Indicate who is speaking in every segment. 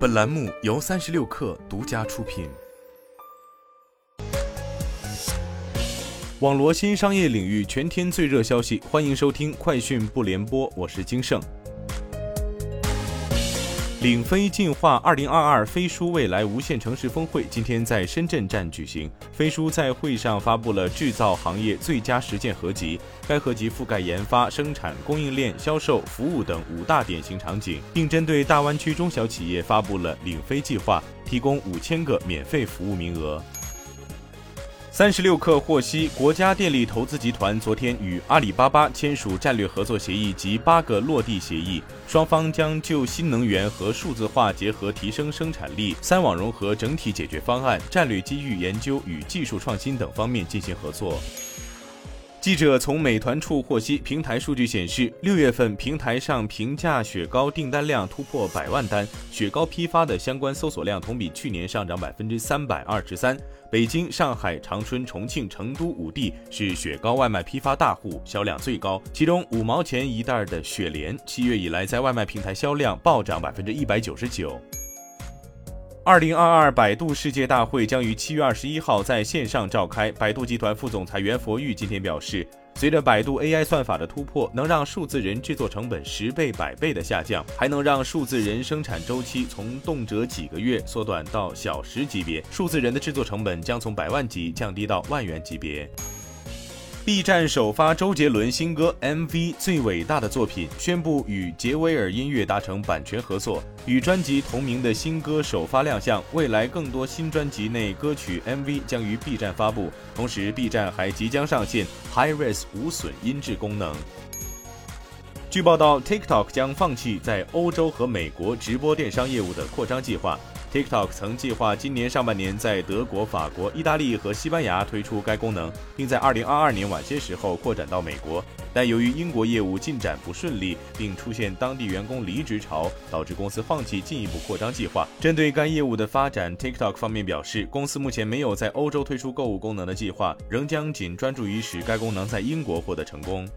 Speaker 1: 本栏目由三十六氪独家出品。网罗新商业领域全天最热消息，欢迎收听快讯不联播，我是金盛。领飞进化二零二二飞书未来无限城市峰会今天在深圳站举行。飞书在会上发布了制造行业最佳实践合集，该合集覆盖研发、生产、供应链、销售、服务等五大典型场景，并针对大湾区中小企业发布了领飞计划，提供五千个免费服务名额。三十六氪获悉，国家电力投资集团昨天与阿里巴巴签署战略合作协议及八个落地协议，双方将就新能源和数字化结合提升生产力、三网融合整体解决方案、战略机遇研究与技术创新等方面进行合作。记者从美团处获悉，平台数据显示，六月份平台上平价雪糕订单量突破百万单，雪糕批发的相关搜索量同比去年上涨百分之三百二十三。北京、上海、长春、重庆、成都五地是雪糕外卖批发大户，销量最高。其中五毛钱一袋的雪莲，七月以来在外卖平台销量暴涨百分之一百九十九。二零二二百度世界大会将于七月二十一号在线上召开。百度集团副总裁袁佛玉今天表示，随着百度 AI 算法的突破，能让数字人制作成本十倍、百倍的下降，还能让数字人生产周期从动辄几个月缩短到小时级别，数字人的制作成本将从百万级降低到万元级别。B 站首发周杰伦新歌 MV《最伟大的作品》，宣布与杰威尔音乐达成版权合作，与专辑同名的新歌首发亮相。未来更多新专辑内歌曲 MV 将于 B 站发布，同时 B 站还即将上线 Hi-Res 无损音质功能。据报道，TikTok 将放弃在欧洲和美国直播电商业务的扩张计划。TikTok 曾计划今年上半年在德国、法国、意大利和西班牙推出该功能，并在2022年晚些时候扩展到美国。但由于英国业务进展不顺利，并出现当地员工离职潮，导致公司放弃进一步扩张计划。针对该业务的发展，TikTok 方面表示，公司目前没有在欧洲推出购物功能的计划，仍将仅专注于使该功能在英国获得成功。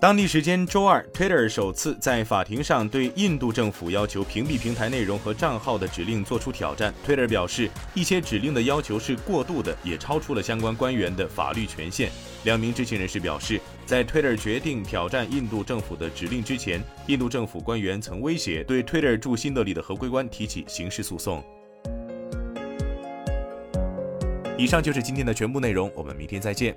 Speaker 1: 当地时间周二，Twitter 首次在法庭上对印度政府要求屏蔽平台内容和账号的指令作出挑战。Twitter 表示，一些指令的要求是过度的，也超出了相关官员的法律权限。两名知情人士表示，在 Twitter 决定挑战印度政府的指令之前，印度政府官员曾威胁对 Twitter 驻新德里的合规官提起刑事诉讼。以上就是今天的全部内容，我们明天再见。